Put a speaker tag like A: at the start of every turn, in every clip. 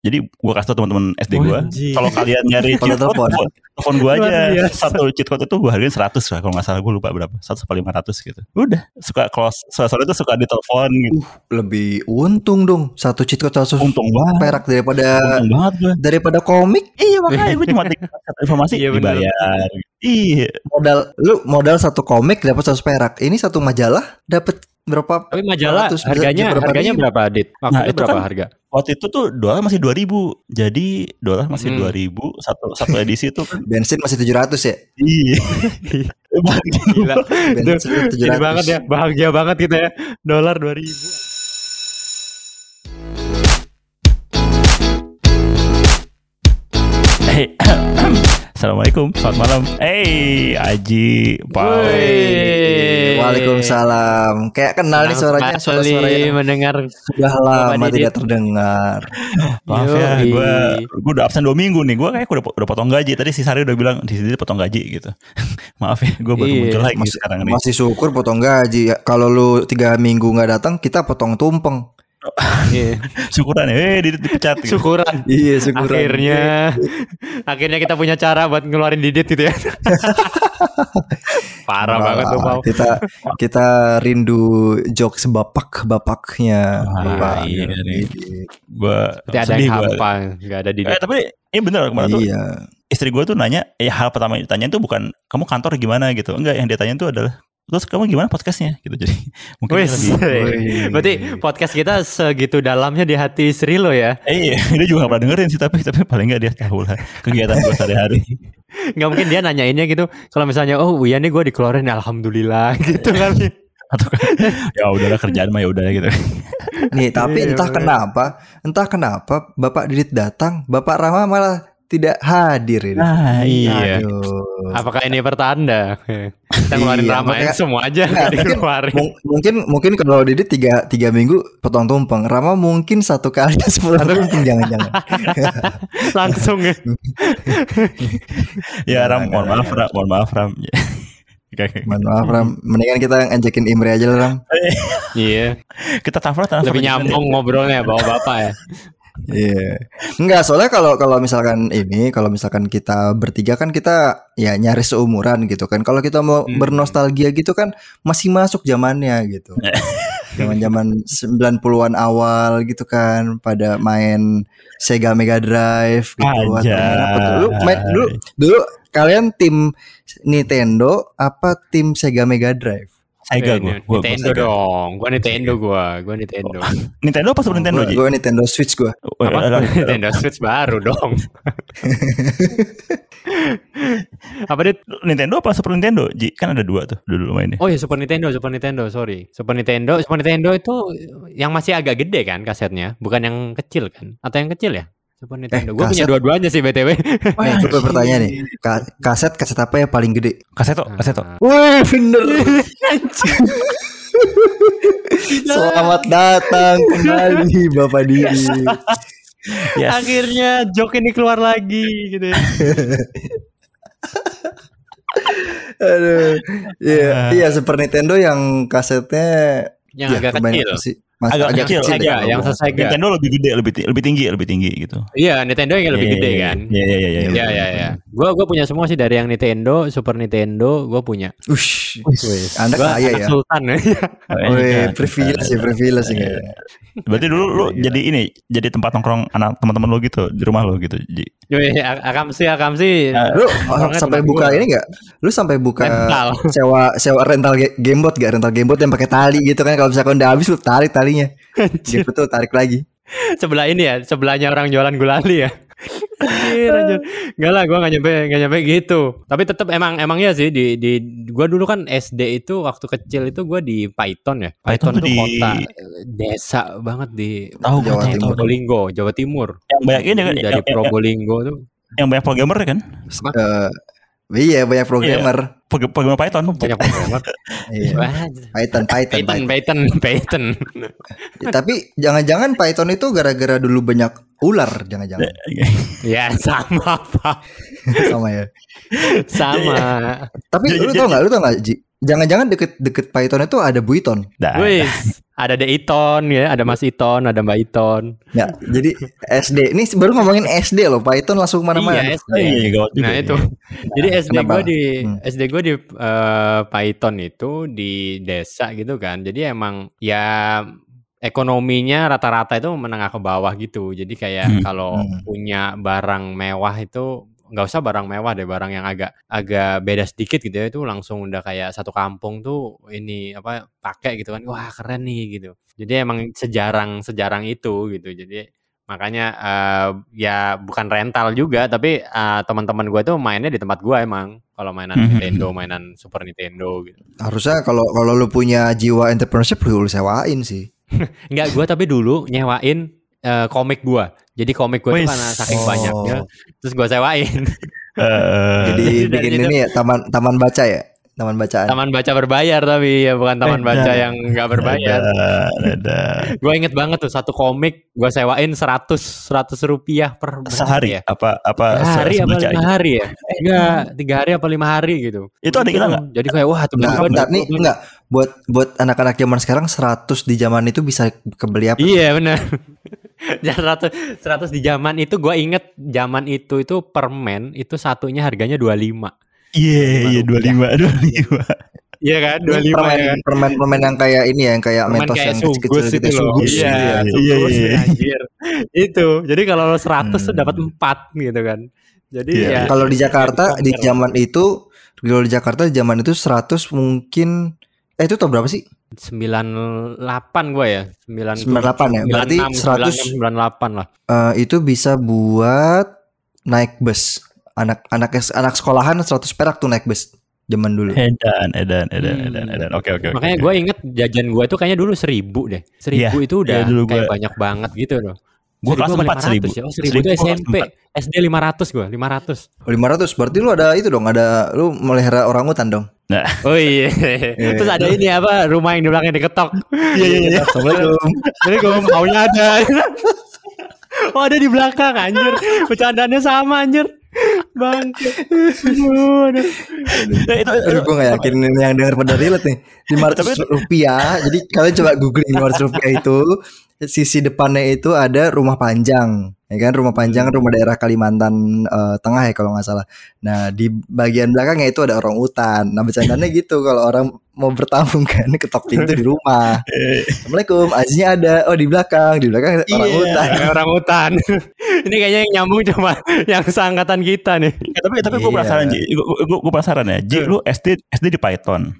A: Jadi gua kasih tau teman-teman SD gua,
B: Anjing.
A: kalau kalian nyari cheat code,
C: telepon.
A: telepon, telepon gua
B: Luar
A: aja.
B: biasa.
A: Satu cheat code itu gua hargain 100 lah kalau nggak salah gua lupa berapa. 100 apa 500 gitu. Udah, suka kalau sore-sore itu suka ditelepon gitu.
C: Lebih untung dong. Satu cheat code 100
A: Untung banget.
C: perak daripada
A: Untung banget gua.
C: daripada komik.
A: Iya makanya gue cuma tinggal satu informasi
B: Iya,
A: dibayar. Iya.
C: Modal lu modal satu komik dapat 100 perak. Ini satu majalah dapat berapa?
B: Tapi majalah
C: 100
B: harganya
C: berapa
B: harganya
C: ribu?
B: berapa, Dit? Waktu
A: Nah,
B: itu
A: itu
B: berapa
A: kan-
B: harga?
A: Waktu itu tuh dolar masih 2000. Jadi dolar masih
B: Hmm.
A: 2000 satu satu edisi tuh kan.
C: Bensin masih 700 ya?
A: Iya.
B: Gila.
C: Bensin
B: Ini
C: 700.
B: banget ya, bahagia banget kita ya. Dolar 2000.
A: Hey. Assalamualaikum, selamat malam. Hey, Aji.
B: Woi.
C: Waalaikumsalam. Kayak kenal nih suaranya, suara suaranya
B: mendengar
C: sudah lama tidak terdengar.
A: Maaf ya, gue gue udah absen dua minggu nih. Gue kayak udah udah potong gaji. Tadi si Sari udah bilang di sini potong gaji gitu. Maaf ya, gue baru
B: Iya,
A: muncul lagi
C: Masih,
A: sekarang nih.
C: masih syukur potong gaji. Ya, Kalau lu tiga minggu nggak datang, kita potong tumpeng.
B: Iya.
A: Syukuran ya, eh di- dipecat. Gitu.
B: syukuran.
C: Iya, syukuran.
B: Akhirnya akhirnya kita punya cara buat ngeluarin didit gitu ya. Parah
C: Wah,
B: banget tuh, Pau.
C: Kita kita rindu jokes bapak-bapaknya.
A: Ah,
C: Bapak.
A: iya nih. Gue
B: Berarti ada yang hampa, enggak ada didit.
A: Eh, tapi ini bener kemarin tuh
C: Iya.
A: istri gue tuh nanya, ya hal pertama yang ditanya tuh bukan kamu kantor gimana gitu. Enggak, yang dia tanya tuh adalah terus kamu gimana podcastnya gitu. Jadi mungkin dia
B: Wis.
A: lebih
C: Wih.
B: Berarti podcast kita segitu dalamnya di hati Sri lo ya.
A: Eh iya, dia juga gak pernah dengerin sih tapi tapi paling gak dia tahu lah kegiatan gue sehari-hari.
B: Nggak mungkin dia nanyainnya gitu. Kalau misalnya oh Uya nih gue dikeluarin alhamdulillah gitu kan.
A: Atau kan ya udahlah kerjaan mah ya udah gitu.
C: Nih, tapi
B: Iya,
C: entah kenapa, entah kenapa Bapak Didit datang, Bapak Rama malah tidak hadir ini.
A: Nah,
B: iya.
C: Aduh.
B: Apakah ini pertanda? Kita ngeluarin
C: Iya,
B: Rama
C: makanya-
B: semua aja
C: mungkin-
B: dikeluarin.
C: Mung- mungkin mungkin kalau Didit tiga, tiga minggu potong tumpeng Rama mungkin satu kali sepuluh tumpeng jangan-jangan
B: Langsung ya.
A: ya Ram, mohon maaf Ram, mohon maaf Ram.
C: Mohon maaf Ram Mendingan kita ngajakin Imre aja lah Ram
B: Iya.
A: kita transfer transfer
B: Lebih nyambung ngobrolnya bawa bapak ya.
C: Iya Enggak soalnya kalau kalau misalkan ini Kalau misalkan kita bertiga kan kita Ya nyaris seumuran gitu kan Kalau kita mau
B: Hmm.
C: bernostalgia gitu kan Masih masuk zamannya gitu Zaman-zaman 90-an awal gitu kan Pada main Sega Mega Drive gitu atau main apa tuh? Dulu, main, dulu, dulu kalian tim Nintendo apa tim Sega Mega Drive?
A: Sega
B: Eh,
A: gue, gue
B: Nintendo dong. Gua Nintendo gua, gua Nintendo.
A: Nintendo apa Super Nintendo?
C: Gue Nintendo Switch gue.
A: Oh,
B: Apa?
A: ya, ya, ya.
B: Nintendo Switch baru dong. Apa dit?
A: Nintendo apa Super Nintendo? Ji, kan ada dua tuh dulu mainnya.
B: Oh ya Super Nintendo, Super Nintendo, sorry. Super Nintendo, Super Nintendo itu yang masih agak gede kan kasetnya, bukan yang kecil kan? Atau yang kecil ya? Super Nintendo. Gue punya
C: kaset.
B: dua-duanya sih BTW.
C: Nih, gue pertanyaan nih. Ka- kaset kaset apa yang paling gede?
A: Kaseto, kaseto.
B: Ah.
C: Wih bener. Selamat datang kembali Bapak Didi.
A: Yes.
B: Akhirnya joke ini keluar lagi gitu ya.
C: Aduh. Iya,
A: Ah.
C: iya Super Nintendo yang kasetnya
B: Yang
C: ya,
B: agak kecil.
C: sih. Mas,
A: Agak
C: agak,
A: kecil,
C: kecil, ya,
B: yang
C: kalau
B: sesega.
A: Nintendo lebih gede, lebih lebih tinggi, lebih tinggi gitu.
B: Iya, Nintendo yang lebih
A: Iya,
B: gede
A: iya,
B: kan.
A: Iya, iya, iya, iya.
B: Iya, iya, iya. Gua gua punya semua sih dari yang Nintendo, Super Nintendo, gua punya.
C: Ush,
B: Wih,
C: Anda
B: gua
C: kaya
B: anak
C: ya.
B: Sultan ya.
C: Wih, privilege ya, privilege ya.
A: Berarti dulu lu
C: Iya.
A: jadi ini, jadi tempat nongkrong anak teman-teman lu gitu di rumah lu gitu, Ji.
B: Wih, akam sih, akam sih.
A: Ah,
C: Lu
B: Orangnya
C: sampai buka ini enggak? Lu sampai buka
B: Rental.
C: sewa sewa rental ga- gamebot gak? Rental gamebot yang pakai tali gitu kan kalau misalkan udah habis lu tarik talinya. Gitu tuh tarik lagi.
B: sebelah ini ya, sebelahnya orang jualan gulali ya. Anjir, anjir. Enggak lah, gua nggak nyampe nggak nyampe gitu. Tapi tetap emang emang ya sih di di gua dulu kan SD itu waktu kecil itu gua di Python ya.
A: Python
B: Python,
A: tuh
B: tuh
A: di-
B: kota eh, desa banget di
A: Tahu
C: Jawa Timur.
B: Probolinggo, Jawa Timur.
A: Yang banyak ini kan,
B: dari
A: yang,
B: Probolinggo tuh.
A: yang banyak programmer kan?
C: Eh, iya banyak programmer.
A: Pro- Programmer Python.
B: Banyak programmer.
C: Iya. Python, Python,
B: Python,
C: Python.
B: Python, Python.
C: Ya, Tapi jangan-jangan Python itu gara-gara dulu banyak ular, jangan-jangan
B: ya sama apa?
C: sama ya.
B: Sama.
C: Tapi
A: Jadi-
C: lu tau nggak? Lu tau nggak? Ji? Jangan-jangan deket-deket Python itu ada Buiton.
A: Nah,
B: Wih, ada De Iton ya, ada Mas Iton, ada Mbak Iton.
C: Ya, jadi SD. Ini baru ngomongin SD loh. Python langsung ke mana-mana.
B: Iya, SD.
A: Iya, gawat juga
B: Nah
A: ya.
B: itu, jadi SD
C: Kenapa?
B: gue di
C: Hmm.
B: SD gue di eh, Python itu di desa gitu kan. Jadi emang ya ekonominya rata-rata itu menengah ke bawah gitu. Jadi kayak
A: Hmm.
B: kalau
C: Hmm.
B: punya barang mewah itu nggak usah barang mewah deh, barang yang agak agak beda sedikit gitu ya itu langsung udah kayak satu kampung tuh ini apa pakai gitu kan. Wah keren nih gitu. Jadi emang sejarang sejarang itu gitu. Jadi makanya eh, ya bukan rental juga tapi eh, teman-teman gue tuh mainnya di tempat gue emang kalau mainan
A: Mhm.
B: Nintendo mainan Super Nintendo gitu
C: Harusnya kalau kalau lu punya jiwa entrepreneurship lu sewain sih.
B: Enggak gue tapi dulu nyewain eh, komik gue jadi komik gue tuh karena saking
C: Oh.
B: banyaknya terus gue sewain.
A: Eh,
C: Jadi bikin ini ya taman taman baca ya, taman bacaan.
B: taman baca berbayar tapi ya bukan taman
A: Eh,
B: baca yang nggak berbayar. Gue inget banget tuh satu komik gue sewain 100 100 rupiah per
A: Sehari?
B: ya.
A: Apa apa
B: hari
A: se-
B: apa lima
A: aja?
B: hari ya? Enggak tiga hari apa lima hari gitu.
A: Itu ada kita nggak?
B: jadi kayak wah temen
C: Nah, bentar nih enggak buat buat anak-anak zaman sekarang 100 di zaman itu bisa kebeli apa?
B: Iya benar. Dan 100 100 di zaman itu gue inget zaman itu itu permen itu satunya harganya 25.
A: Iya, iya dua lima, dua lima.
B: Iya kan?
C: Ini
B: 25
C: permen,
B: ya kan?
C: permen permen yang kayak ini ya, yang kayak
B: Permen
C: mentos
B: kayak
C: yang kecil-kecil gitu.
B: itu loh.
C: Sugus.
B: Iya,
A: iya,
B: sugus
A: iya, iya.
B: anjir. Itu. Jadi kalau lo 100 tuh
C: Hmm.
B: dapat 4 gitu kan. Jadi
A: Iya.
B: ya
C: Kalau di Jakarta di zaman itu kalau di Jakarta di zaman itu 100 mungkin eh itu tau berapa sih?
B: 98 gue ya. 97,
C: 98 ya. Berarti
B: 96, 98 lah.
C: Eh, itu bisa buat naik bus. Anak anak anak sekolahan 100 perak tuh naik bus zaman dulu.
A: Edan, edan, edan,
B: Hmm.
A: edan, edan. Oke, oke, oke.
B: Makanya
A: oke.
B: gue inget jajan gue tuh kayaknya dulu seribu deh. Seribu
A: Iya,
B: itu udah
A: iya, dulu
B: kayak
A: gua-
B: banyak banget gitu loh.
A: Gua kelas
B: apa
A: empat
B: 500
A: seribu.
B: Ya? Oh, seribu,
A: Seribu
B: itu SMP. SD 500 gue, 500.
C: Oh, 500 berarti lu ada itu dong, ada lu melihara orang hutan dong.
A: Nah,
B: Oh iya. Terus ada ini apa rumah yang di belakang diketok.
A: iya, iya, iya.
C: Assalamualaikum.
B: Jadi gue maunya ada. oh ada di belakang anjir. Bercandaannya sama anjir. Bang. Aduh, aduh.
A: Itu,
C: Aduh, gue gak yakin yang denger pada relate nih 500 rupiah Jadi kalian coba googling 500 rupiah itu Sisi depannya itu ada rumah panjang ya kan rumah panjang rumah daerah Kalimantan eh, Tengah ya kalau nggak salah nah di bagian belakangnya itu ada orang hutan nah bercandanya gitu kalau orang mau bertamu kan ketok pintu di rumah
A: eh,
C: Assalamualaikum azinya ada oh di belakang di belakang orang
A: Iya.
C: hutan
B: Kayak orang hutan. Ini kayaknya yang nyambung cuma yang seangkatan kita nih.
A: Eh, tapi tapi gue
C: Iya.
A: penasaran Ji, gue gue penasaran ya. Ji, lu SD SD di Python,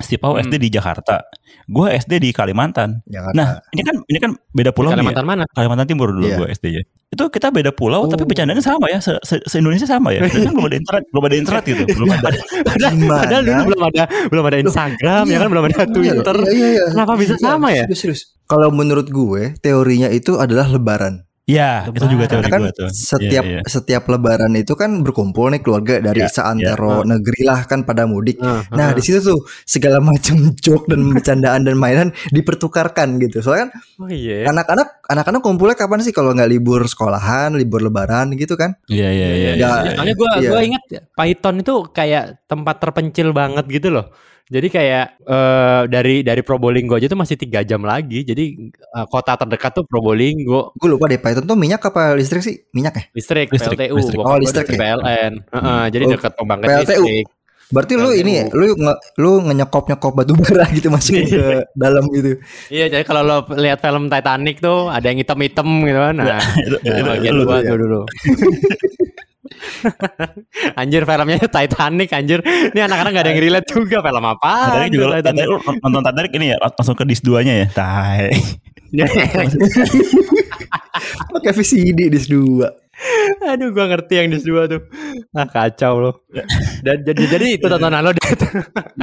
A: si Pau
B: Hmm.
A: SD di Jakarta, gue SD di Kalimantan.
C: Jakarta
A: Nah, ini kan ini kan beda pulau nih ya.
B: Kalimantan mana?
A: Kalimantan Timur dulu
C: Iya.
A: gue SD ya. Itu kita beda pulau tapi
B: Oh.
A: bercandanya sama ya. Se, se, se Indonesia sama ya. Dan kan belum ada internet, belum ada internet gitu. Belum ada.
B: Padahal, padahal dulu belum ada belum ada Instagram ya
C: iya.
B: kan belum ada Twitter.
C: Iya, iya, iya.
B: Kenapa bisa sama ya?
C: Serius, serius. Kalau menurut gue teorinya itu adalah lebaran.
A: Iya, itu juga teori
C: Karena kan
A: gue tuh.
C: setiap
A: Iya, iya.
C: setiap lebaran itu kan berkumpul nih keluarga dari
A: Iya,
C: seantero negeri lah kan pada mudik.
B: Nah,
C: Nah, di situ tuh segala macam joke dan bercandaan dan mainan dipertukarkan gitu. Soalnya kan
B: oh iya.
C: anak-anak anak-anak kumpulnya kapan sih kalau nggak libur sekolahan, libur lebaran gitu kan?
A: Iya, iya, iya.
C: Ya,
A: iya, iya.
B: Soalnya gue
C: Iya.
B: gua ingat Python itu kayak tempat terpencil banget gitu loh. Jadi kayak eh, dari dari Probolinggo aja tuh masih tiga jam lagi. Jadi eh, kota terdekat tuh Probolinggo,
C: Gue lupa deh Python tuh minyak apa listrik sih? Minyak ya?
B: listrik,
A: Listrik,
B: PLTU,
A: listrik.
C: Oh, listrik ya?
B: PLN. Heeh, jadi
C: Oh,
B: dekat pembangkit
C: PLTU.
B: listrik.
C: Berarti lu
B: PLTU.
C: ini ya, lu nge, lu ngenyekop nyekop batu bara gitu masuk ke dalam gitu.
B: Iya, jadi kalau lo lihat film Titanic tuh ada yang hitam-hitam gitu kan. Nah,
A: Itu,
B: nah,
A: itu,
B: bagian anjir filmnya Titanic anjir. Ini anak-anak gak ada yang relate juga film apa?
A: Titanic juga Titanic, nonton Titanic ini ya langsung ke dis 2 nya ya. Tai.
C: Pakai VCD di 2.
B: Aduh gua ngerti yang di dua tuh. Ah kacau loh. Dan jadi jadi itu tontonan lo deh.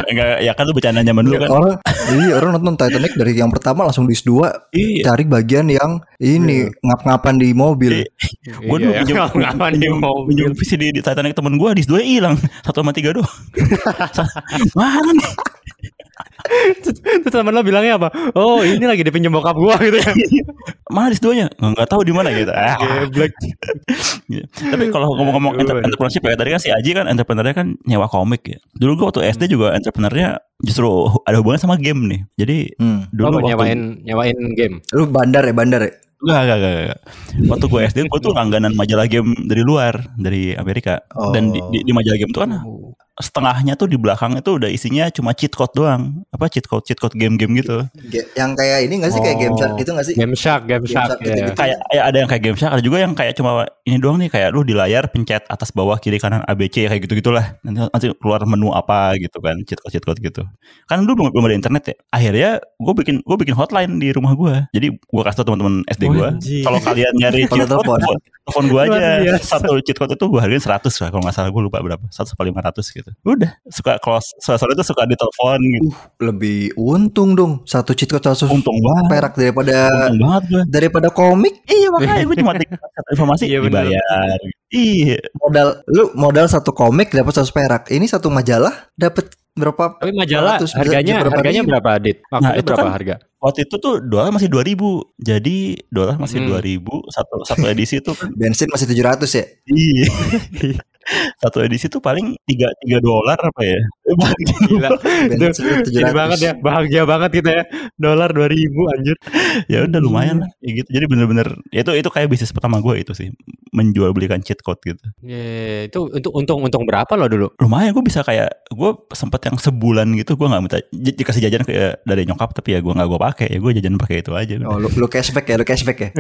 A: Enggak ya kan lu bercanda zaman dulu kan.
C: Orang iya orang nonton Titanic dari yang pertama langsung di 2
A: Iya.
C: cari bagian yang ini ngap-ngapan di mobil.
A: Gue dulu
B: Iya,
A: pinjam
B: ya, ngapain di mobil.
A: pinjam VCD di Titanic temen gue dis 2 hilang satu sama tiga doang. Mana nih?
B: Terus temen lo bilangnya apa? Oh ini lagi dipinjam bokap gua gitu ya.
A: Mana di duanya? Nggak, nggak tahu di mana gitu. Ah.
B: Geblek.
A: Gitu. Tapi kalau ngomong-ngomong enter- entrepreneurship ya tadi kan si Aji kan entrepreneurnya kan nyewa komik ya. Dulu gua waktu SD juga entrepreneurnya justru ada hubungan sama game nih. Jadi
C: Hmm.
A: Dulu waktu
B: nyewain nyewain game.
C: Lu bandar ya bandar ya?
A: Enggak, enggak, enggak, enggak. Waktu gue SD, gue tuh langganan majalah game dari luar, dari Amerika. Dan di,
C: Oh.
A: di, di majalah game itu kan setengahnya tuh di belakang itu udah isinya cuma cheat code doang. Apa cheat code, cheat code game-game gitu.
C: Yang kayak ini gak sih kayak game
B: Oh.
C: shark gitu gak sih?
B: Game Shark, Game
C: Game
B: Shark
C: Shark gitu,
B: ya.
C: gitu.
A: Kayak ya ada yang kayak game shark, ada juga yang kayak cuma ini doang nih kayak lu di layar pencet atas bawah kiri kanan ABC kayak gitu-gitulah. Nanti, nanti keluar menu apa gitu kan, cheat code cheat code gitu. Kan dulu belum, belum ada internet ya. Akhirnya gue bikin gue bikin hotline di rumah gue. Jadi gue kasih tau teman-teman SD gue, kalau kalian nyari cheat code,
C: telepon.
A: gue aja. Satu cheat code itu gue hargain 100 lah kalau nggak salah gue lupa berapa. 100 apa 500 gitu. Udah suka kalau sore itu suka ditelepon gitu.
C: Lebih untung dong. Satu cheat code satu
A: Untung banget.
C: perak daripada
A: Untung banget gue.
C: daripada komik.
A: Iya makanya gue cuma satu informasi
B: Iya,
A: dibayar. Iya.
C: Modal lu modal satu komik dapat satu perak. Ini satu majalah dapat berapa?
B: Tapi majalah
C: ratus,
B: harganya
C: berapa
B: harganya
C: ribu?
B: berapa, Dit? Waktu
A: Nah,
B: itu berapa
A: kan-
B: harga?
A: Waktu itu tuh dolar masih 2000 Jadi dolar masih
B: Hmm.
A: 2000 Satu satu edisi tuh kan
C: Bensin masih 700 ya?
A: Iya Satu edisi tuh paling 3, 3 dolar apa ya
B: Gila.
C: 700.
B: banget ya, bahagia banget kita ya. Dolar 2000 anjir.
A: Ya udah lumayan lah ya gitu. Jadi bener-bener ya Itu itu kayak bisnis pertama gue itu sih Menjual belikan cheat code gitu
B: Ya, itu untuk untung untung berapa lo dulu?
A: Lumayan gue bisa kayak Gue sempet yang sebulan gitu Gue gak minta Dikasih jajan ke, dari nyokap Tapi ya gue gak gue pakai Ya gue jajan pakai itu aja.
C: Oh, lu, lu cashback ya, lu cashback ya.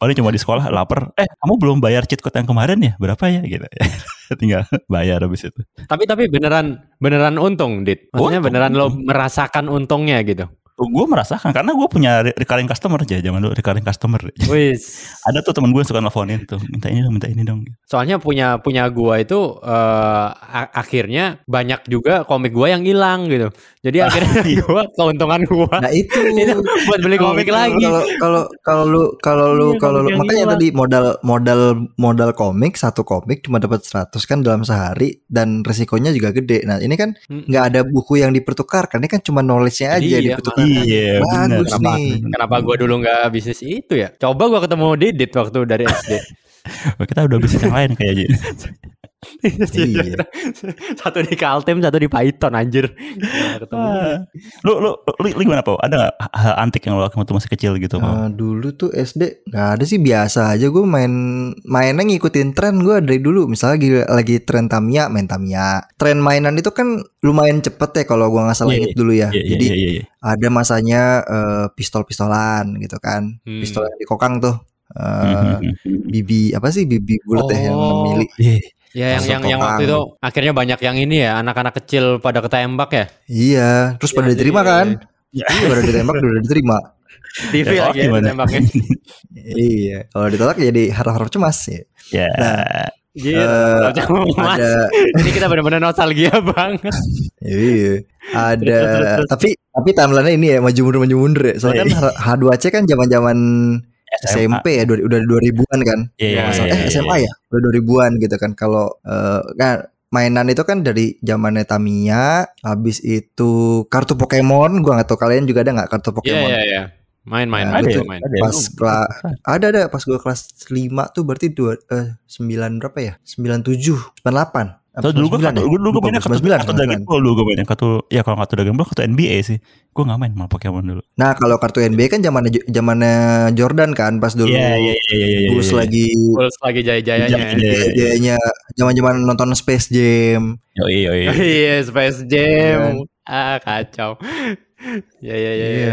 A: Paling cuma di sekolah lapar Eh kamu belum bayar cheat code yang kemarin ya Berapa ya gitu Tinggal bayar habis itu
B: tapi tapi beneran beneran untung, Dit. Maksudnya
A: Untung,
B: beneran lo merasakan untungnya gitu.
A: Gue merasakan karena gue punya re- recurring customer aja zaman dulu recurring customer
B: Wis.
A: ada tuh temen gue yang suka nelfonin tuh minta ini dong minta ini dong
B: Soalnya punya punya gua itu a- akhirnya banyak juga komik gua yang hilang gitu. Jadi akhirnya
A: iya.
B: gua keuntungan gua
C: Nah, itu
B: itu buat beli komik lagi.
C: Kalau kalau kalau lu kalau lu
B: Iya,
C: kalau lu makanya
B: hilang.
C: tadi modal modal modal komik satu komik cuma dapat 100 kan dalam sehari dan resikonya juga gede. Nah, ini kan nggak ada buku yang dipertukarkan. Ini kan cuma knowledge-nya aja
B: Iya,
C: dipertukarkan.
A: Iya benar
C: Bagus
B: Kenapa,
C: nih.
B: kenapa gua dulu nggak bisnis itu ya? Coba gua ketemu Didit waktu dari SD.
A: kita udah bisnis yang lain kayaknya
C: Iya.
B: satu di Kaltim, satu di Python anjir.
A: Ah. lu, lu, lu, lu gimana Pau? ada gak hal antik yang lu lakukan waktu masih kecil gitu?
C: Eh, dulu tuh SD nggak ada sih biasa aja gue main mainnya ngikutin tren gue dari dulu misalnya lagi, lagi tren Tamiya main Tamiya tren mainan itu kan lumayan cepet ya kalau gue nggak salah
A: Iya,
C: inget dulu ya
A: Iya, iya,
C: jadi
A: iya, iya.
C: ada masanya eh, pistol-pistolan gitu kan
B: Hmm.
C: pistol yang dikokang tuh eh
A: Mhm.
C: bibi apa sih bibi bulat ya yang
B: Oh.
C: 6 mili
A: Iya.
B: Ya yang yang yang waktu itu akhirnya banyak yang ini ya anak-anak kecil pada ketembak ya.
C: iya terus pada
B: Iya,
C: diterima
B: jadi-
C: kan
A: Iya.
C: iya pada ditembak udah diterima
B: TV
A: Ya,
B: lagi ya
A: gimana?
B: tembaknya.
C: iya kalau ditolak jadi harap-harap cemas ya
A: Ya.
B: Gitu.
C: Eh,
B: Macam Mas.
C: ada
B: Ini kita benar-benar nostalgia banget.
C: Iya, ada
B: Terus, terus, terus.
C: tapi tapi timeline ini ya maju mundur maju mundur ya. Soalnya kan H- H2C kan zaman-zaman SMP ya, dua- udah 2000-an kan.
A: Iya, iya, iya,
C: eh
A: iya,
C: SMA ya, udah 2000-an gitu kan. Kalau eh, kan mainan itu kan dari zamannya Tamiya, habis itu kartu Pokemon, gua nggak tahu kalian juga ada nggak kartu
B: Iya
C: Pokemon?
B: iya iya. Main main
C: Nah,
B: main
C: itu
B: main.
A: ada ya?
C: Pas kelas ada ada pas gua kelas 5 tuh berarti dua eh 9 berapa ya? 97, 98.
A: Tuh, dulu gue
C: 99 ya?
A: dulu gue mainnya kartu
C: 99,
A: kartu Dragon Ball dulu gue mainnya kartu ya kalau kartu Dragon Ball kartu NBA sih gue nggak main malah Pokemon dulu
C: Nah, kalau kartu NBA kan zamannya zamannya Jordan kan pas dulu
A: iya iya iya iya
C: Bulls lagi
B: Bulls lagi jaya-jayanya.
A: Iya, iya.
C: jayanya zaman-zaman nonton Space Jam.
A: yo iya iya
B: Iya, Space Jam. Ah, kacau. Ya ya ya.
C: Iya.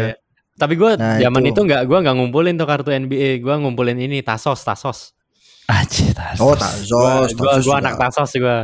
B: Tapi gue
C: Nah,
B: zaman
C: itu.
B: itu nggak gue nggak ngumpulin tuh kartu NBA. Gue ngumpulin ini Tasos Tasos.
A: Aji, tas.
C: Oh, Tazos,
B: Gue
C: Tazos
B: gue
C: juga.
B: anak Tasos gue.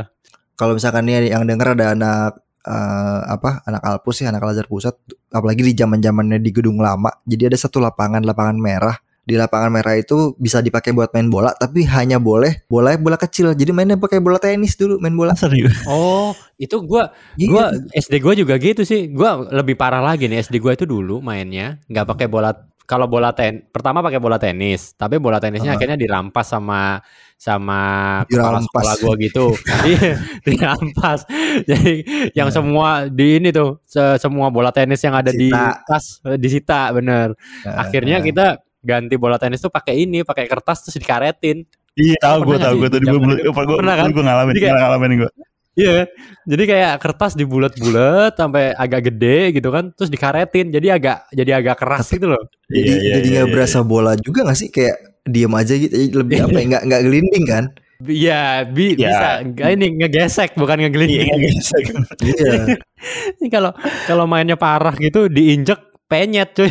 C: Kalau misalkan nih yang denger ada anak eh, apa anak Alpus sih anak Al Azhar Pusat apalagi di zaman-zamannya di gedung lama. Jadi ada satu lapangan lapangan merah. Di lapangan merah itu bisa dipakai buat main bola tapi hanya boleh bola bola kecil. Jadi mainnya pakai bola tenis dulu main bola.
A: serius
B: Oh, itu gue
C: Iya.
B: Gua SD gue juga gitu sih. Gua lebih parah lagi nih SD gue itu dulu mainnya nggak pakai bola kalau bola ten pertama pakai bola tenis, tapi bola tenisnya
C: Ah.
B: akhirnya dirampas sama sama kepala
C: Dirampas.
B: sekolah gua gitu. Iya, dirampas. Jadi yang
C: Nah.
B: semua di ini tuh se- semua bola tenis yang ada di
C: Disita.
B: tas eh, disita bener. Akhirnya
C: Nah,
B: kita ganti bola tenis tuh pakai ini, pakai kertas terus dikaretin.
A: Iya tahu gue
B: Pernah
A: tahu gue tadi gue
B: Zaman itu?
A: gue
B: Pernah kan?
A: gue ngalamin gue ngalamin gue.
B: Iya? Jadi kayak kertas dibulet-bulet sampai agak gede gitu kan, terus dikaretin. Jadi agak jadi agak keras gitu loh.
C: jadi
A: Iya, iya,
C: jadi
A: iya,
C: nggak
A: iya.
C: berasa bola juga nggak sih kayak diem aja gitu lebih apa ya nggak nggak gelinding kan
B: Iya, bi-
A: Ya.
B: bisa. Nggak, Ini ngegesek bukan
A: Iya
B: ngegelinding.
A: iya iya.
C: iya
B: Ini kalau kalau mainnya parah gitu diinjek penyet cuy.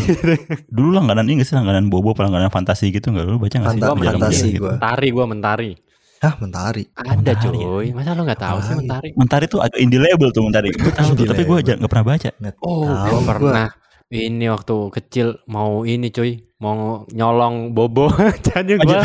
A: Dulu langganan ini nggak sih langganan bobo langganan fantasi gitu nggak lu baca nggak sih?
C: Fantasi
A: gitu.
C: gua.
B: mentari gua mentari.
C: Hah mentari
B: Ada
A: Mentari
B: cuy. Masa lo nggak tahu sih mentari?
A: Mentari tuh agak indie label tuh Mentari. Gue tahu tuh tapi gue
C: label.
A: nggak pernah baca.
C: Nggak
B: Oh, gua. pernah. Ini waktu kecil mau ini cuy, mau nyolong bobo. Jadi gua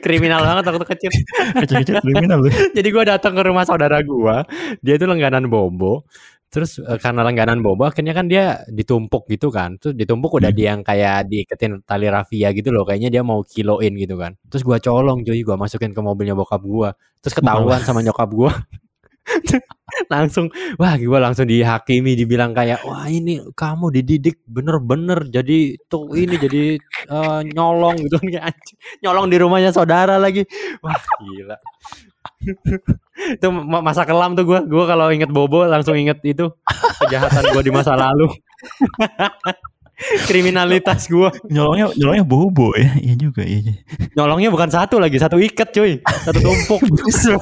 B: kriminal banget waktu kecil.
A: Kecil-kecil kriminal lu.
B: Jadi gua datang ke rumah saudara gua, dia itu langganan bobo. Terus eh, karena langganan bobo akhirnya kan dia ditumpuk gitu kan. Terus ditumpuk udah
A: Hmm.
B: dia yang kayak diiketin tali rafia gitu loh. Kayaknya dia mau kiloin gitu kan. Terus gua colong cuy, gua masukin ke mobilnya bokap gua. Terus ketahuan sama nyokap gua. langsung wah gua langsung dihakimi dibilang kayak wah ini kamu dididik bener-bener jadi tuh ini jadi eh, nyolong gitu kan nyolong di rumahnya saudara lagi wah gila itu ma- masa kelam tuh gua gua kalau inget bobo langsung inget itu kejahatan gua di masa lalu kriminalitas gua
A: Nyolongnya nyolongnya bobo ya. Iya juga iya. iya.
B: nyolongnya bukan satu lagi satu ikat cuy satu tumpuk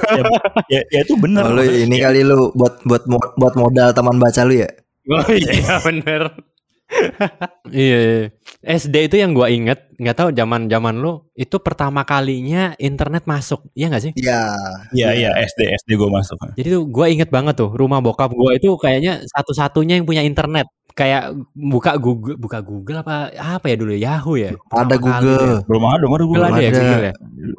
A: Ya, ya itu bener.
C: Oh, lu ini kali lu buat buat buat modal teman baca lu ya
B: Oh iya bener. Iya, iya. SD itu yang gua inget, nggak tahu zaman zaman lu itu pertama kalinya internet masuk, iya nggak sih?
C: iya
A: Iya iya SD SD gue masuk.
B: Jadi tuh gua inget banget tuh rumah bokap gua itu kayaknya satu-satunya yang punya internet. Kayak buka Google, buka Google apa apa ya dulu Yahoo ya?
C: ada Google.
A: Belum ada, belum ada gue.
B: Google ada ya
C: ada.
B: Google ya?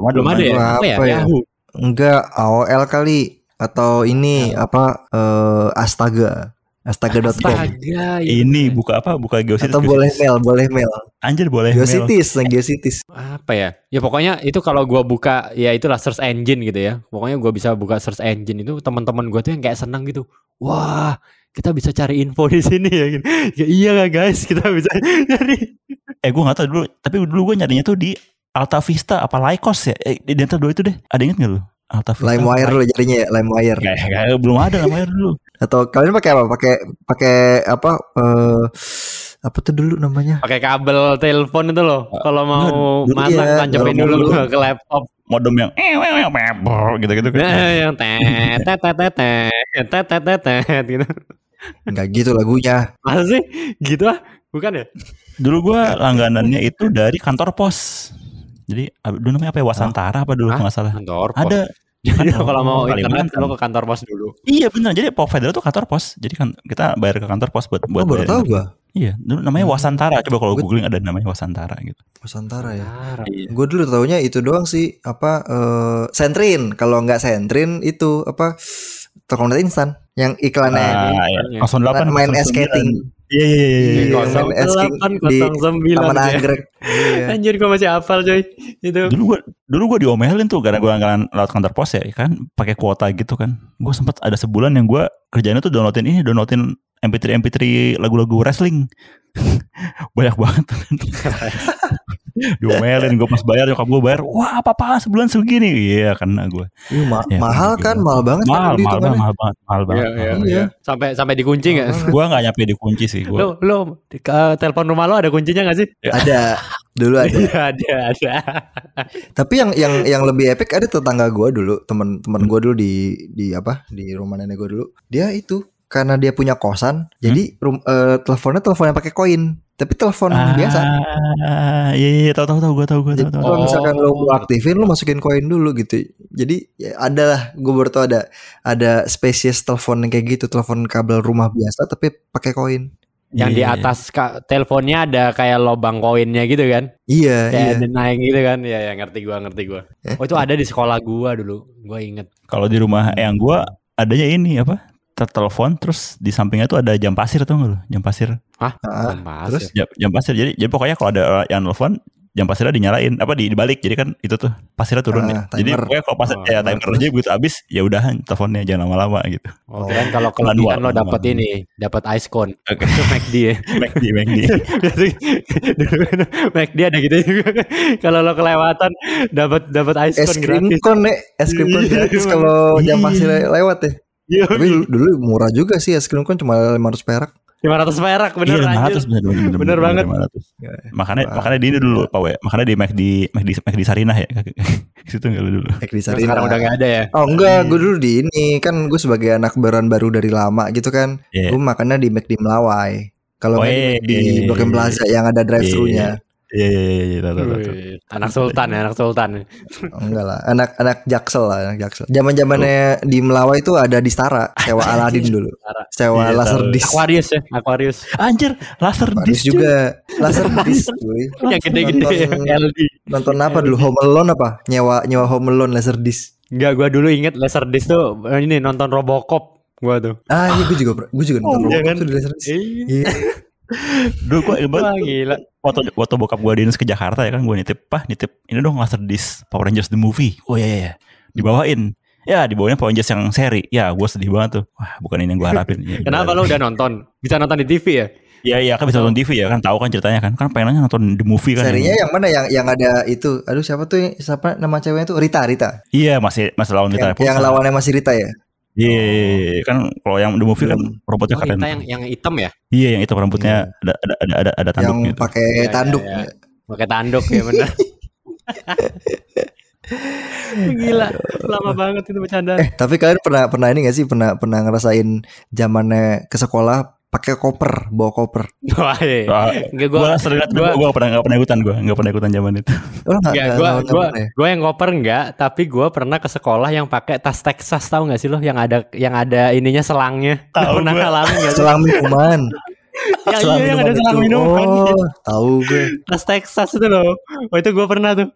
B: Belum ada ya?
C: Apa
B: Apa ya?
C: ya?
B: Yahoo.
C: enggak AOL kali atau ini apa eh, astaga astaga.com
B: Astaga, iya.
A: Ini buka apa? Buka Geocities.
C: atau boleh
A: Geocities.
C: mail boleh mail
A: Anjir boleh mail.
C: Geocities nah Geocities
B: apa ya? Ya pokoknya itu kalau gua buka ya itulah search engine gitu ya. Pokoknya gua bisa buka search engine itu teman-teman gua tuh yang kayak seneng gitu. Wah, kita bisa cari info di sini ya. gitu. Ya iya nggak guys, kita bisa cari.
A: Eh gue gak tau dulu. Tapi dulu gue nyarinya tuh di Alta Vista apa Lycos ya? Eh, di antara dua itu deh. Ada inget gak lu? Lay
C: wire dulu jadinya ya, LimeWire.
A: Kayak, kayak belum ada LimeWire dulu.
C: Atau kalian pakai apa? Pakai pakai apa uh, apa tuh dulu namanya?
B: Pakai kabel telepon itu loh. Kalau mau
C: nah,
B: masang
C: iya,
B: tancepin dulu,
C: dulu
B: ke laptop.
A: Modem yang gitu-gitu.
B: Yang tet tet tet tet tet tet tet gitu.
C: Enggak gitu lagunya.
B: Masa sih? Gitu ah? Bukan ya?
A: Dulu gua langganannya itu dari kantor pos. Jadi dulu namanya apa ya? Wasantara apa dulu nggak salah.
B: Kantor pos.
A: Ada.
B: Jadi
A: Kan,
B: kalau mau
A: oh,
B: internet
A: Kalimantan.
B: lo ke kantor pos dulu.
A: Iya benar. Jadi provider itu kantor pos. Jadi kan kita bayar ke kantor pos buat buat
C: oh baru tahu gua
A: Iya, dulu namanya
C: Hmm.
A: Wasantara. Coba kalau googling ada namanya Wasantara gitu.
C: Nusantara ya
A: Iya.
C: gue dulu taunya itu doang sih apa eh sentrin kalau nggak sentrin itu apa Telkomnet instan yang iklannya
A: Ah, iya.
B: Iya.
A: 08
C: main
A: 09.
C: ice skating
A: Iya iya iya. iya.
C: Iya, main
B: delapan,
C: di Taman
B: ya.
C: Anggrek iya.
B: Anjir gue masih hafal coy Itu
A: Dulu gua dulu gua diomelin tuh karena gua nggak lewat kantor pos ya kan pakai kuota gitu kan. Gua sempat ada sebulan yang gua kerjanya tuh downloadin ini, downloadin MP3 MP3 lagu-lagu wrestling. Banyak banget. diomelin gua pas bayar nyokap gua bayar, "Wah, apa-apa sebulan segini." Iya, karena gua.
C: Ih, ma-
A: Ya,
C: mahal
A: gitu.
C: kan mahal banget kan
A: Mahal,
C: beli
A: mahal, banget, mahal banget, mahal banget.
B: Iya, iya,
A: mahal
C: iya.
A: banget.
B: Sampai sampai dikunci gak?
A: Gua nggak nyampe dikunci sih gua.
B: Lo lo eh, telepon rumah lo ada kuncinya gak sih?
C: ada dulu ada
B: Iya ada ada.
C: tapi yang yang yang lebih epic ada tetangga gue dulu teman-teman gue dulu di di apa di rumah nenek gue dulu dia itu karena dia punya kosan jadi rum, eh, teleponnya telepon yang pakai koin tapi telepon biasa
A: Ah, iya, iya, tahu tahu tahu gua tahu gua tahu
C: kalau misalkan lo
B: Oh.
C: mau aktifin lo masukin koin dulu gitu. Jadi ya ada lah gue baru tau ada ada spesies telepon yang kayak gitu, telepon kabel rumah biasa tapi pakai koin.
B: Yang di
A: Iya, iya.
B: atas ka- teleponnya ada kayak lobang koinnya gitu kan?
C: Iya,
B: Kayak
C: iya.
B: naik gitu kan? Ya ya ngerti gua ngerti gua. Oh itu ada di sekolah gua dulu. Gua inget.
A: Kalau di rumah yang gua adanya ini apa? Tertelepon terus di sampingnya tuh ada jam pasir tuh nggak lu? Jam pasir.
B: Hah?
C: Ah,
B: Jam pasir.
C: terus?
A: Jam, jam pasir. Jadi jadi pokoknya kalau ada yang nelfon jam pasirnya dinyalain apa di dibalik jadi kan itu tuh pasirnya turun
C: Ah,
A: ya. Jadi pokoknya kalau pas
B: Oh,
A: ya
C: timer
A: aja begitu habis ya udahan teleponnya jangan lama-lama gitu.
B: Oh, kirain kalau kelebihan
A: dua,
B: lo dapat ini, dapat ice cone.
A: Oke.
B: Itu McD ya.
A: McD McD.
B: Dulu kan McD ada gitu juga. kalau lo kelewatan dapat dapat ice
C: Es
B: cone
C: krim
B: gratis.
C: kon nih, es krim
B: Iya,
C: gratis kalau jam pasir lewat ya.
B: Iya,
C: Tapi dulu, dulu murah juga sih es krim kon cuma 500 perak.
B: 500 perak bener
A: Iya,
B: anjir.
A: 500 bener, bener, bener,
B: Bener banget.
A: 500. Makanya
C: Wah.
A: makanya di ini dulu Pak We. Makanya di McD McD McD Sarinah ya. Situ enggak lu dulu.
C: Ek di
B: Terus
C: Sarina.
B: Sekarang udah gak ada ya.
C: Oh enggak, gue dulu di ini kan gue sebagai anak baran baru dari lama gitu kan,
A: Iya.
C: gue makannya di McD Melawai. Kalau
A: Oh, iya,
C: di,
A: iya,
C: di Blok M
A: iya,
C: Plaza yang ada drive-thru-nya.
A: Iya iya iya iya tahu, tahu, tahu.
B: Wih, Anak sultan ya, anak sultan.
C: Oh, enggak lah, anak-anak Jaksel lah, anak Jaksel. Zaman-zamannya di Melawai itu ada di Stara, sewa Aladin dulu. Sewa
A: Iya,
C: laser disc.
B: Aquarius ya, Aquarius.
A: Anjir, laser
C: Aquarius
A: disc
C: juga laser disc cuy.
B: Yang gede-gede
C: Nonton-
B: LD.
C: Nonton apa dulu? Home Alone apa? Nyewa nyewa Home Alone laser disc.
B: Enggak, gua dulu inget laser disc tuh eh, ini nonton Robocop gua tuh.
C: Ah iya gue juga gue juga nonton
B: Oh, iya
C: Robocop
B: kan?
C: tuh di laser disc.
B: Iya.
A: Dulu gue inget
B: Wah,
A: banget
B: gila.
A: Waktu, waktu bokap gue dinas ke Jakarta ya kan Gue nitip Pah nitip Ini dong laser disc Power Rangers the movie Oh iya iya Dibawain Ya dibawain Power Rangers yang seri Ya gue sedih banget tuh Wah bukan ini yang gue harapin ya,
B: Kenapa lo udah nonton? Bisa nonton di TV ya?
A: Iya iya kan bisa nonton TV ya kan Tahu kan ceritanya kan Kan pengennya nonton the movie kan
C: Serinya yang mana yang yang ada itu? Aduh siapa tuh? yang- Siapa nama ceweknya tuh? Rita Rita.
A: Iya masih Masih lawan di
C: Yang, yang lawannya masih Rita ya?
A: Iya iya, iya. Kan kalau yang the movie kan Robotnya
B: Oh,
A: keren
B: kita yang yang hitam ya?
A: Iya yang itu rambutnya ada, ada, ada, ada, ada tanduk
C: yang
A: gitu
C: pakai
B: Iya, iya,
C: tanduk.
B: iya. Pakai tanduk ya benar. Gila, lama banget itu bercanda.
C: Eh, tapi kalian pernah pernah ini gak sih pernah pernah ngerasain zamannya ke sekolah pakai koper, bawa koper.
B: Wah, iya.
A: Wah,
B: Enggak
A: gue
B: gua
A: sering liat,
B: gua-
A: gue gak pernah gak pernah ikutan gue gak pernah ikutan zaman itu
C: Oh, enggak,
B: Enggak,
C: enggak,
B: gua
C: enggak
B: gua
C: ya?
B: gua yang koper enggak, tapi gua pernah ke sekolah yang pakai tas Texas tahu nggak sih lo yang ada yang ada ininya selangnya.
A: Tahu
B: pernah
A: gua.
B: ngalamin nggak sih?
C: Selang minuman.
B: Ya, iya, yang ada selang minuman.
C: Oh, tahu gue.
B: Tas Texas itu loh. Oh, itu gua pernah tuh.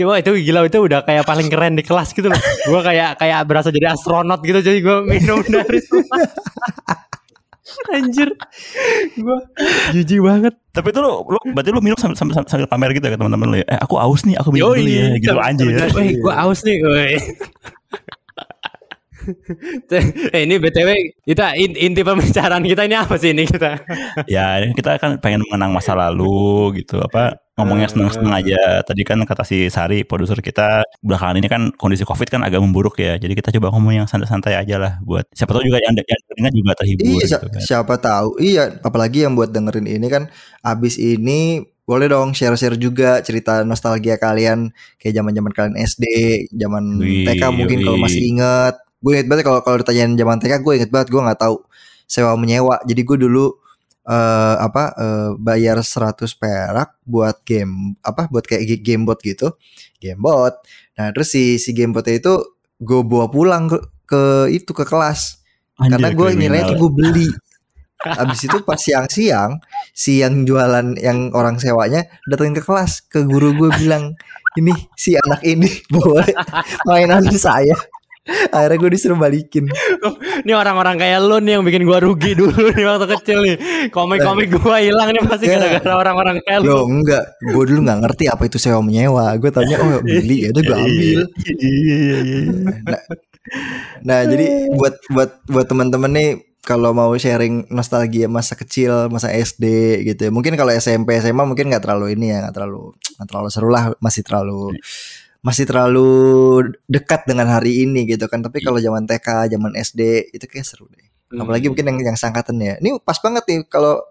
B: Wah itu gila itu udah kayak paling keren di kelas gitu loh. Gua kayak kayak berasa jadi astronot gitu jadi gua minum dari. Anjir. Gua jijik banget.
A: Tapi itu lu, lu berarti lu minum sambil, sambil, sambil pamer gitu ya teman-teman lu ya Eh aku aus nih aku minum dulu ya Gitu anjir
B: Wih, gua aus nih. Woi. eh, ini btw kita in- inti pembicaraan kita ini apa sih ini kita?
A: Ya kita kan pengen mengenang masa lalu gitu Apa ngomongnya seneng-seneng aja Tadi kan kata si Sari produser kita Belakangan ini kan kondisi covid kan agak memburuk ya Jadi kita coba ngomong yang santai-santai aja lah Buat siapa tahu juga yang, yang dengar juga terhibur
C: Iya,
A: gitu kan.
C: siapa tahu. Iya, apalagi yang buat dengerin ini kan abis ini boleh dong share-share juga cerita nostalgia kalian kayak zaman-zaman kalian SD, zaman
A: Wih,
C: TK mungkin kalau masih inget. Gue inget banget kalau kalau ditanyain zaman TK gue inget banget gue nggak tahu sewa menyewa. Jadi gue dulu eh apa eh, bayar 100 perak buat game apa buat kayak ga- gamebot gitu. Gamebot. Nah, terus si si gamebotnya itu gue bawa pulang ke, ke itu ke kelas
A: Anjir,
C: karena gue
A: kriminal.
C: itu gue beli Abis itu pas siang-siang si yang jualan yang orang sewanya datengin ke kelas ke guru gue bilang ini si anak ini boleh mainan saya akhirnya gue disuruh balikin.
B: Ini orang-orang kayak lu nih yang bikin gua rugi dulu nih waktu kecil nih. Komik-komik gua hilang nih pasti
C: Ya.
B: gara-gara orang-orang kayak
C: Yo
B: lu.
C: enggak. Gue dulu nggak ngerti apa itu sewa menyewa gue tanya oh beli ya udah gue ambil.
A: Iya iya iya
C: nah, nah jadi buat buat buat teman-teman nih kalau mau sharing nostalgia masa kecil masa SD gitu ya. Mungkin kalau SMP SMA mungkin nggak terlalu ini ya nggak terlalu nggak terlalu seru lah masih terlalu masih terlalu dekat dengan hari ini gitu kan. Tapi kalau zaman TK zaman SD itu kayak seru deh. Apalagi mungkin yang yang sangkatan ya. Ini pas banget nih kalau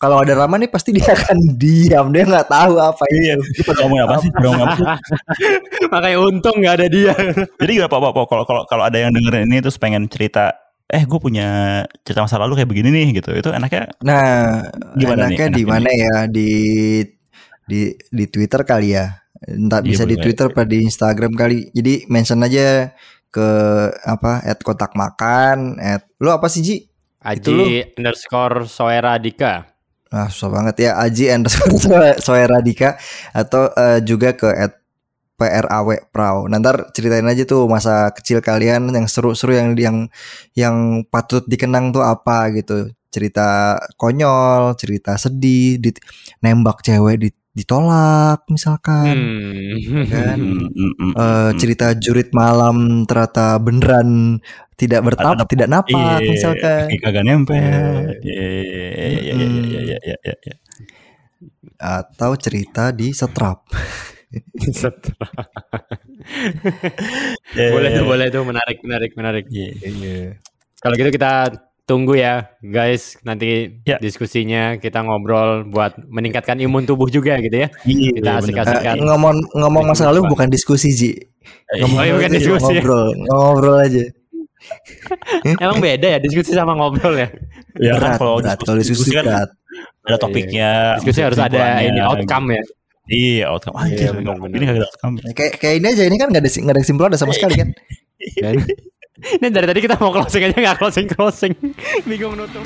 C: kalau ada Rama nih pasti dia akan diam. Dia nggak tahu apa
A: Iya,
C: itu
A: ngomong apa sih? Ngomong apa?
B: Makanya untung nggak ada dia.
A: Jadi Pak, Pak, kalau kalau kalau ada yang dengerin ini terus pengen cerita, eh gue punya cerita masa lalu kayak begini nih gitu. Itu enaknya
C: Nah,
A: Gimana
C: enaknya di mana ya? Di di di Twitter kali ya. Entah
A: Iya,
C: bisa di. Twitter atau di Instagram kali. Jadi mention aja ke apa at kotak makan at lu apa sih Ji?
B: Aji underscore Soera Dika.
C: Ah susah banget ya Aji underscore Soe- Soeradika atau eh, juga ke at PRAW Prau. Nanti ceritain aja tuh masa kecil kalian yang seru-seru yang yang yang patut dikenang tuh apa gitu. Cerita konyol, cerita sedih, di, nembak cewek di, ditolak misalkan.
B: Hmm.
A: Ya kan?
C: Hmm.
A: Uh,
C: cerita jurit malam ternyata beneran tidak
A: bertapa
C: tidak napak
A: iya,
C: misalkan.
A: Kagak nempel.
C: Atau cerita di setrap.
B: Iya,
A: iya,
B: boleh iya. tuh boleh tuh. Menarik menarik menarik.
A: Yeah. yeah.
B: kalau gitu kita tunggu ya, guys. Nanti
A: Ya.
B: diskusinya kita ngobrol buat meningkatkan imun tubuh juga gitu ya.
A: Iya,
B: Kita
A: bener.
B: asik-asik.
C: Eh,
B: Kan.
C: ngomong ngomong
B: Minggu
C: masa lalu bukan diskusi Ji. Ngomong
B: Oh, iya, bukan
C: aja,
B: diskusi ya.
C: ngobrol, ngobrol aja.
B: Emang beda ya diskusi sama ngobrol ya.
A: Ya kan
C: berat,
A: kalau
C: berat.
A: diskusi,
C: Kalau diskusi
A: diskusi kan
C: berat.
A: ada topiknya.
B: Diskusi harus ada ini outcome ya.
A: Iya, outcome. Ah,
B: Iya,
A: iya, ini kagak ada outcome.
C: Kayak kayak ini aja ini kan nggak ada nggak ada kesimpulan ada sama sekali kan.
B: Kan? Ini dari tadi kita mau closing aja nggak closing closing. Bingung nutup.